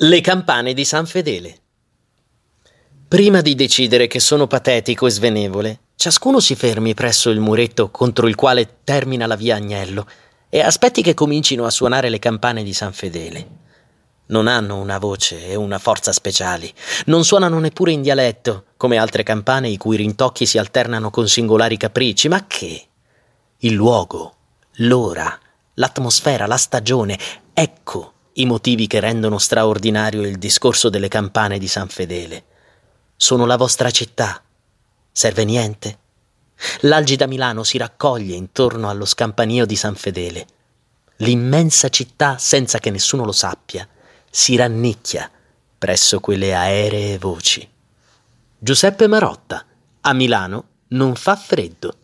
Le campane di San Fedele. Prima di decidere che sono patetico e svenevole, ciascuno si fermi presso il muretto contro il quale termina la via Agnello e aspetti che comincino a suonare le campane di San Fedele. Non hanno una voce e una forza speciali, non suonano neppure in dialetto, come altre campane i cui rintocchi si alternano con singolari capricci, ma che? Il luogo, l'ora, l'atmosfera, la stagione, ecco i motivi che rendono straordinario il discorso delle campane di San Fedele. Sono la vostra città. Serve niente? L'Algida Milano si raccoglie intorno allo scampanio di San Fedele. L'immensa città, senza che nessuno lo sappia, si rannicchia presso quelle aeree voci. Giuseppe Marotta, a Milano non fa freddo.